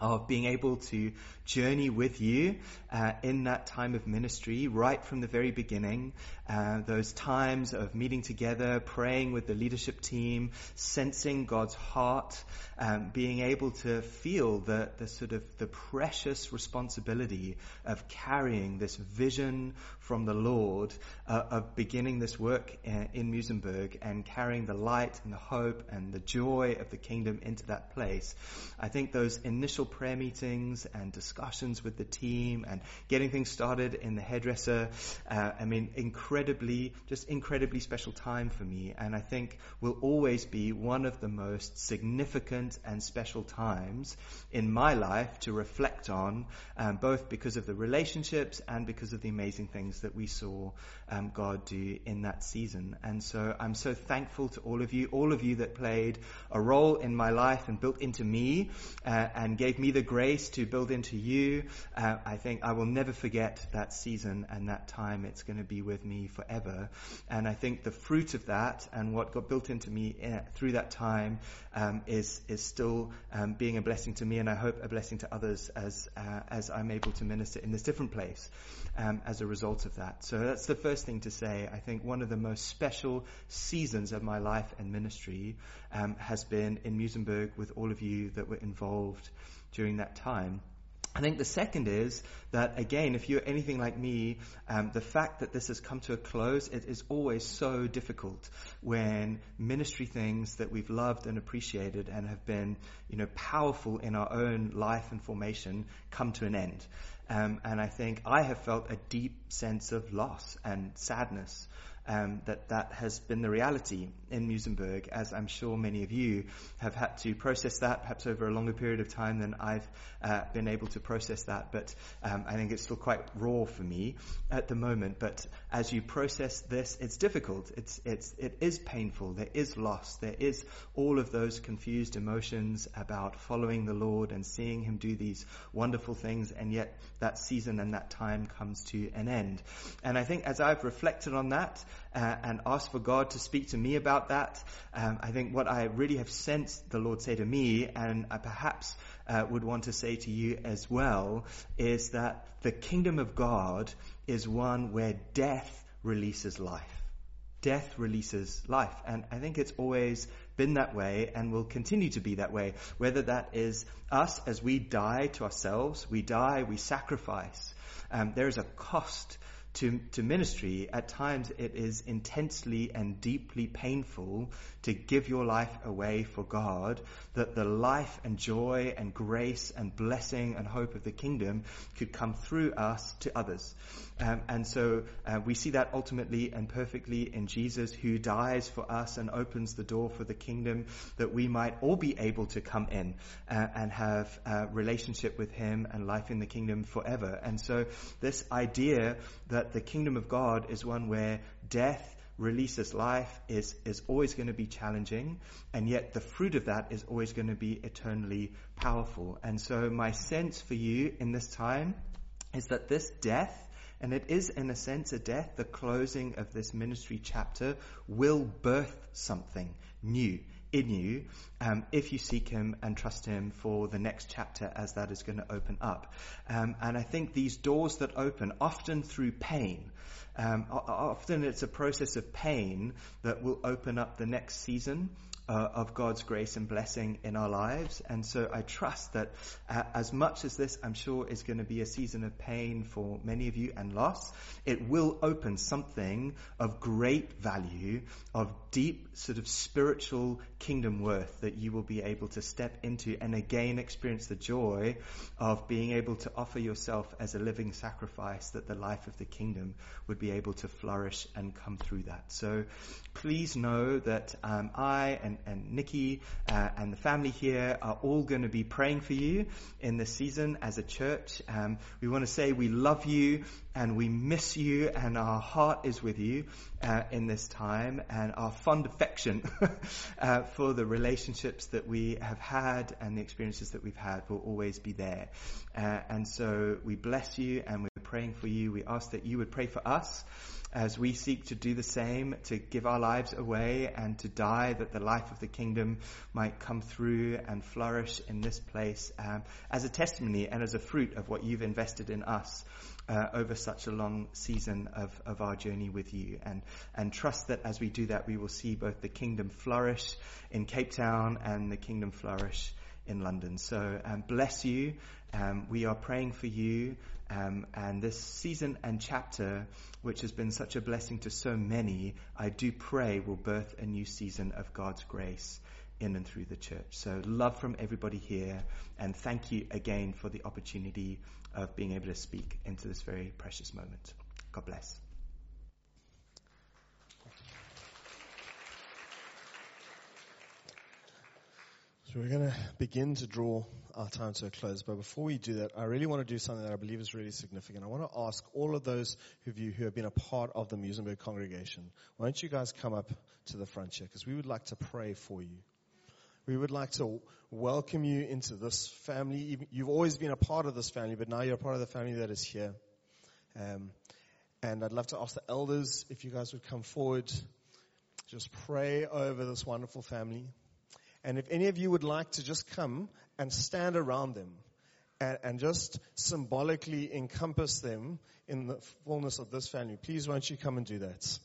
of being able to journey with you uh, in that time of ministry right from the very beginning. Uh, those times of meeting together, praying with the leadership team, sensing God's heart, um, being able to feel the, the sort of the precious responsibility of carrying this vision from the Lord uh, of beginning this work in, uh, in Muizenberg and carrying the light and the hope and the joy of the kingdom into that place. I think those initial prayer meetings and discussions with the team and getting things started in the hairdresser, uh, I mean, incredibly, just incredibly special time for me. And I think will always be one of the most significant and special times in my life to reflect on, um, both because of the relationships and because of the amazing things that we saw um, God do in that season. And so I'm so thankful to all of you, all of you that played a role in my life and built into me uh, and gave me the grace to build into you. Uh, I think I will never forget that season and that time. It's going to be with me forever. And I think the fruit of that and what got built into me uh, through that time um, is is still um, being a blessing to me, and I hope a blessing to others as uh, as I'm able to minister in this different place um, as a result of that. So that's the first thing to say. I think one of the most special seasons of my life and ministry um, has been in Muizenberg with all of you that were involved during that time. I think the second is that, again, if you're anything like me, um, the fact that this has come to a close, it is always so difficult when ministry things that we've loved and appreciated and have been, you know, powerful in our own life and formation come to an end. Um, and I think I have felt a deep sense of loss and sadness um, that that has been the reality in Muizenberg, as I'm sure many of you have had to process that, perhaps over a longer period of time than I've uh, been able to process that. But um, I think it's still quite raw for me at the moment. But as you process this, it's difficult. It's it's it is painful. There is loss. There is all of those confused emotions about following the Lord and seeing Him do these wonderful things, and yet that season and that time comes to an end. And I think as I've reflected on that uh, and asked for God to speak to me about that. Um, I think what I really have sensed the Lord say to me, and I perhaps uh, would want to say to you as well, is that the kingdom of God is one where death releases life. Death releases life. And I think it's always been that way and will continue to be that way. Whether that is us as we die to ourselves, we die, we sacrifice. Um, there is a cost to, to ministry, at times it is intensely and deeply painful to give your life away for God, that the life and joy and grace and blessing and hope of the kingdom could come through us to others. Um, and so uh, we see that ultimately and perfectly in Jesus who dies for us and opens the door for the kingdom that we might all be able to come in uh, and have a relationship with him and life in the kingdom forever. And so this idea that the kingdom of God is one where death releases life is, is always going to be challenging, and yet the fruit of that is always going to be eternally powerful. And so my sense for you in this time is that this death and it is, in a sense, a death. The closing of this ministry chapter will birth something new in you um, if you seek Him and trust Him for the next chapter as that is going to open up. Um, and I think these doors that open, often through pain, um, often it's a process of pain that will open up the next season uh, of God's grace and blessing in our lives. And so I trust that uh, as much as this, I'm sure, is going to be a season of pain for many of you and loss, it will open something of great value, of deep sort of spiritual kingdom worth that you will be able to step into and again experience the joy of being able to offer yourself as a living sacrifice that the life of the kingdom would be able to flourish and come through that. So please know that um, I and, and Nikki uh, and the family here are all going to be praying for you in this season as a church. Um, we want to say we love you and we miss you and our heart is with you uh, in this time and our fond affection <laughs> uh, for the relationships that we have had and the experiences that we've had will always be there. Uh, and so we bless you and we're praying for you. We ask that you would pray for us as we seek to do the same, to give our lives away and to die, that the life of the kingdom might come through and flourish in this place um, as a testimony and as a fruit of what you've invested in us. Uh, over such a long season of, of our journey with you and, and trust that as we do that we will see both the kingdom flourish in Cape Town and the kingdom flourish in London. So um, bless you. Um, we are praying for you um, and this season and chapter, which has been such a blessing to so many, I do pray will birth a new season of God's grace in and through the church. So love from everybody here, and thank you again for the opportunity of being able to speak into this very precious moment. God bless. So we're going to begin to draw our time to a close. But before we do that, I really want to do something that I believe is really significant. I want to ask all of those of you who have been a part of the Muizenberg congregation, why don't you guys come up to the front here? Because we would like to pray for you. We would like to welcome you into this family. You've always been a part of this family, but now you're a part of the family that is here. Um, and I'd love to ask the elders if you guys would come forward, just pray over this wonderful family. And if any of you would like to just come and stand around them and, and, just symbolically encompass them in the fullness of this family, please won't you come and do that?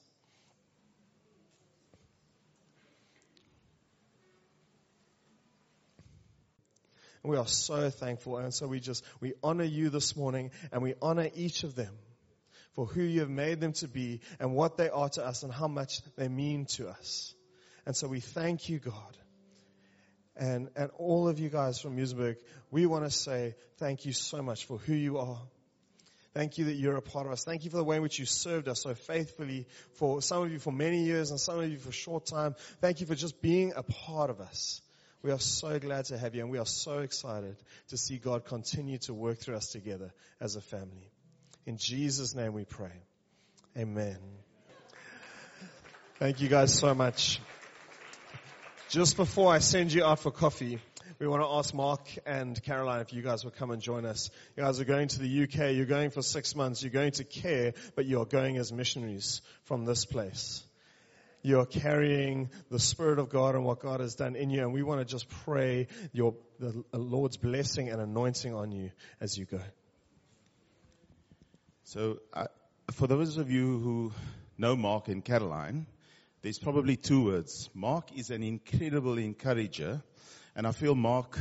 we are so thankful. And so we just, we honor you this morning and we honor each of them for who you have made them to be and what they are to us and how much they mean to us. And so we thank you, God and, and all of you guys from Muizenberg, we want to say thank you so much for who you are. Thank you that you're a part of us. Thank you for the way in which you served us so faithfully for some of you for many years and some of you for a short time. Thank you for just being a part of us. We are so glad to have you and we are so excited to see God continue to work through us together as a family. In Jesus' name we pray. Amen. Thank you guys so much. Just before I send you out for coffee, we want to ask Mark and Caroline if you guys will come and join us. You guys are going to the UK, you're going for six months, you're going to care, but you're going as missionaries from this place. You're carrying the Spirit of God and what God has done in you, and we want to just pray your, the Lord's blessing and anointing on you as you go. So, uh, for those of you who know Mark and Caroline, there's probably two words. Mark is an incredible encourager. And I feel Mark,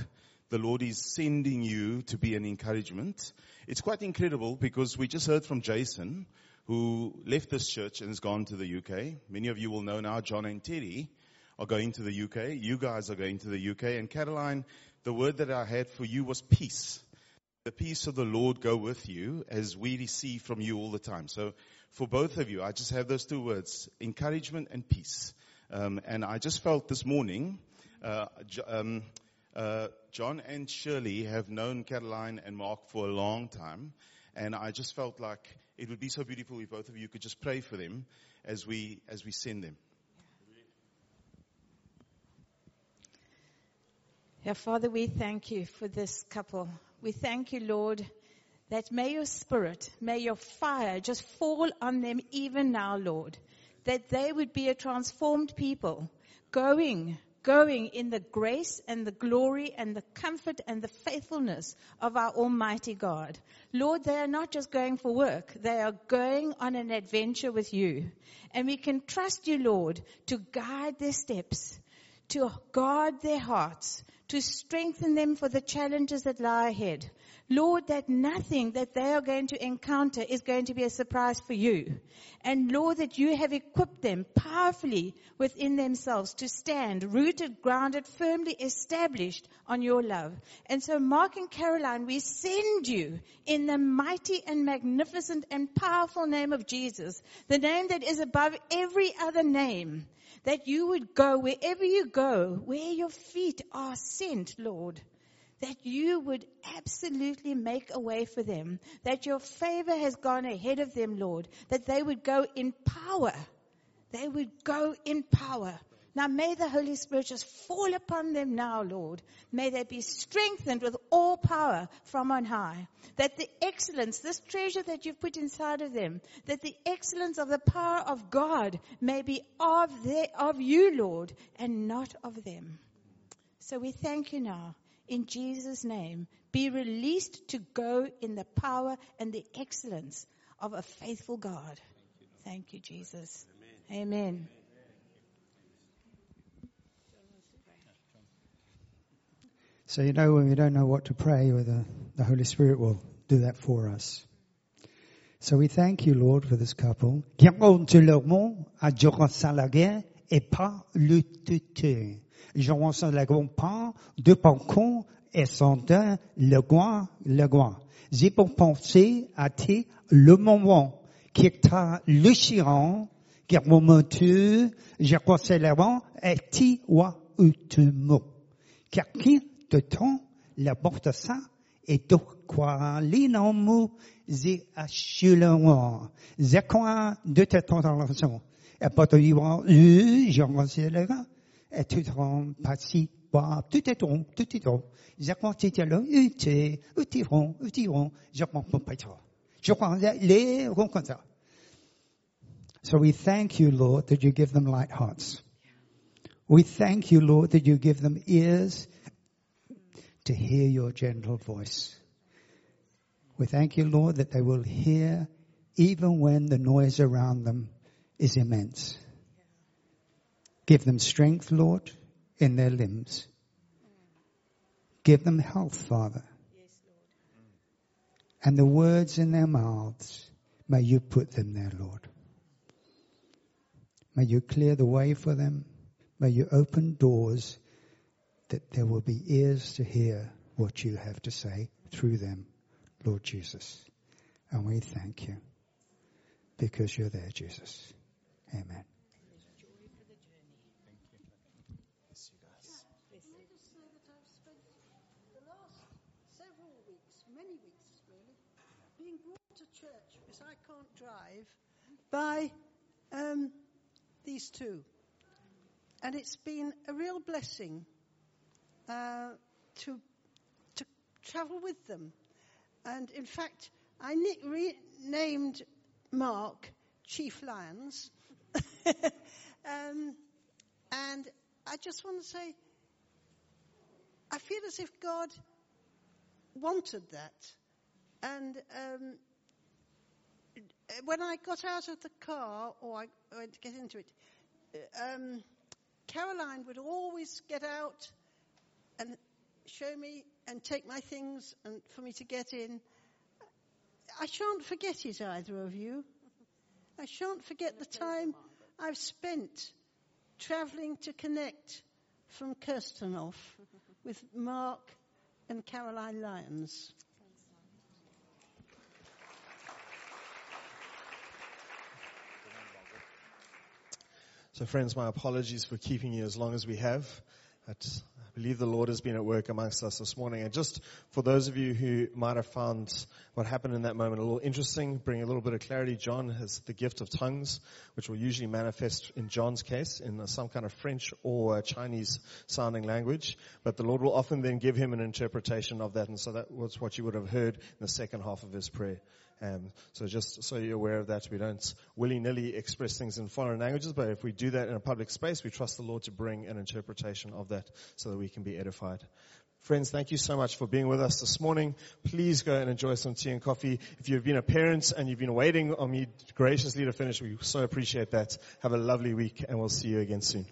the Lord is sending you to be an encouragement. It's quite incredible because we just heard from Jason, who left this church and has gone to the UK. Many of you will know now John and Terry are going to the UK. You guys are going to the UK. And Caroline, the word that I had for you was peace. The peace of the Lord go with you as we receive from you all the time. So for both of you, I just have those two words, encouragement and peace. Um, and I just felt this morning, uh, um, uh, John and Shirley have known Caroline and Mark for a long time. And I just felt like it would be so beautiful if both of you could just pray for them as we, as we send them. Yeah, Father, we thank you for this couple. We thank you, Lord, that may your spirit, may your fire just fall on them even now, Lord, that they would be a transformed people going, going in the grace and the glory and the comfort and the faithfulness of our Almighty God. Lord, they are not just going for work, they are going on an adventure with you. And we can trust you, Lord, to guide their steps, to guard their hearts, to strengthen them for the challenges that lie ahead. Lord, that nothing that they are going to encounter is going to be a surprise for you. And Lord, that you have equipped them powerfully within themselves to stand rooted, grounded, firmly established on your love. And so Mark and Caroline, we send you in the mighty and magnificent and powerful name of Jesus, the name that is above every other name, that you would go wherever you go, where your feet are sent, Lord that you would absolutely make a way for them, that your favor has gone ahead of them, Lord, that they would go in power. They would go in power. Now may the Holy Spirit just fall upon them now, Lord. May they be strengthened with all power from on high. That the excellence, this treasure that you've put inside of them, that the excellence of the power of God may be of, their, of you, Lord, and not of them. So we thank you now in Jesus' name be released to go in the power and the excellence of a faithful God. Thank you, Jesus. Amen. Amen. So you know when we don't know what to pray, the, the Holy Spirit will do that for us. So we thank you, Lord, for this couple. Jean la pas de pancon et sentin le goin, le goin. J'ai pour penser à ti le moment qui est le chiron, qui est moment tu, je crois c'est le vent, et ti wa utumo. Car qui de temps, la porte ça, et de quoi l'inamu, j'ai acheté le roi. J'ai quoi de ta tentation. Et pas de vivre, je crois c'est pas. Je crois les ça. So we thank you, Lord, that you give them light hearts. We thank you, Lord, that you give them ears to hear your gentle voice. We thank you, Lord, that they will hear even when the noise around them is immense. Give them strength, Lord, in their limbs. Give them health, Father. And the words in their mouths, may you put them there, Lord. May you clear the way for them. May you open doors that there will be ears to hear what you have to say through them, Lord Jesus. And we thank you because you're there, Jesus. Amen. drive by um, these two. And it's been a real blessing uh, to, to travel with them. And in fact, I re- named Mark Chief Lyons. <laughs> um, and I just want to say, I feel as if God wanted that. And um, when I got out of the car, or I went to get into it, um, Caroline would always get out and show me and take my things and for me to get in. I shan't forget it, either of you. I shan't forget the time I've spent travelling to connect from Kirstenhof with Mark and Caroline Lyons. So, friends, my apologies for keeping you as long as we have. I believe the Lord has been at work amongst us this morning. And just for those of you who might have found what happened in that moment a little interesting, bring a little bit of clarity. John has the gift of tongues, which will usually manifest in John's case in some kind of French or Chinese sounding language. But the Lord will often then give him an interpretation of that. And so that was what you would have heard in the second half of his prayer. Um, so just so you're aware of that, we don't willy-nilly express things in foreign languages, but if we do that in a public space, we trust the Lord to bring an interpretation of that so that we can be edified. Friends, thank you so much for being with us this morning. Please go and enjoy some tea and coffee. If you've been a parent and you've been waiting on me graciously to finish, we so appreciate that. Have a lovely week and we'll see you again soon.